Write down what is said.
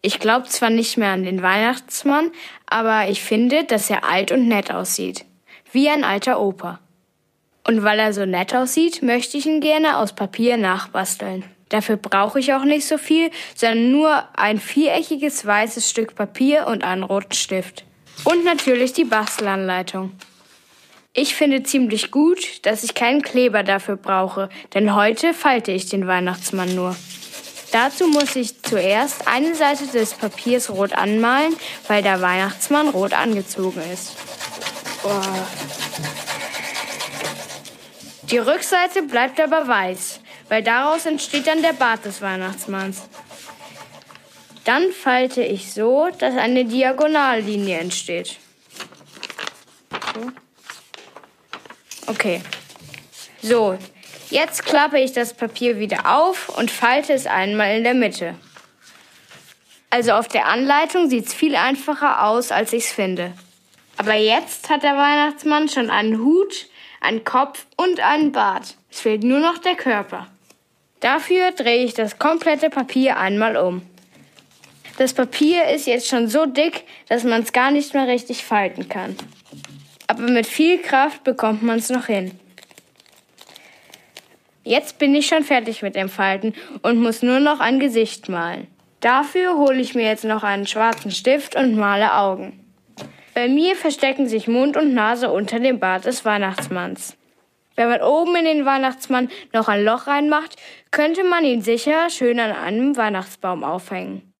Ich glaube zwar nicht mehr an den Weihnachtsmann, aber ich finde, dass er alt und nett aussieht. Wie ein alter Opa. Und weil er so nett aussieht, möchte ich ihn gerne aus Papier nachbasteln. Dafür brauche ich auch nicht so viel, sondern nur ein viereckiges weißes Stück Papier und einen roten Stift. Und natürlich die Bastelanleitung. Ich finde ziemlich gut, dass ich keinen Kleber dafür brauche, denn heute falte ich den Weihnachtsmann nur. Dazu muss ich zuerst eine Seite des Papiers rot anmalen, weil der Weihnachtsmann rot angezogen ist. Oh. Die Rückseite bleibt aber weiß, weil daraus entsteht dann der Bart des Weihnachtsmanns. Dann falte ich so, dass eine Diagonallinie entsteht. Okay. So, jetzt klappe ich das Papier wieder auf und falte es einmal in der Mitte. Also auf der Anleitung sieht es viel einfacher aus, als ich es finde. Aber jetzt hat der Weihnachtsmann schon einen Hut, einen Kopf und einen Bart. Es fehlt nur noch der Körper. Dafür drehe ich das komplette Papier einmal um. Das Papier ist jetzt schon so dick, dass man es gar nicht mehr richtig falten kann. Aber mit viel Kraft bekommt man es noch hin. Jetzt bin ich schon fertig mit dem Falten und muss nur noch ein Gesicht malen. Dafür hole ich mir jetzt noch einen schwarzen Stift und male Augen. Bei mir verstecken sich Mund und Nase unter dem Bart des Weihnachtsmanns. Wenn man oben in den Weihnachtsmann noch ein Loch reinmacht, könnte man ihn sicher schön an einem Weihnachtsbaum aufhängen.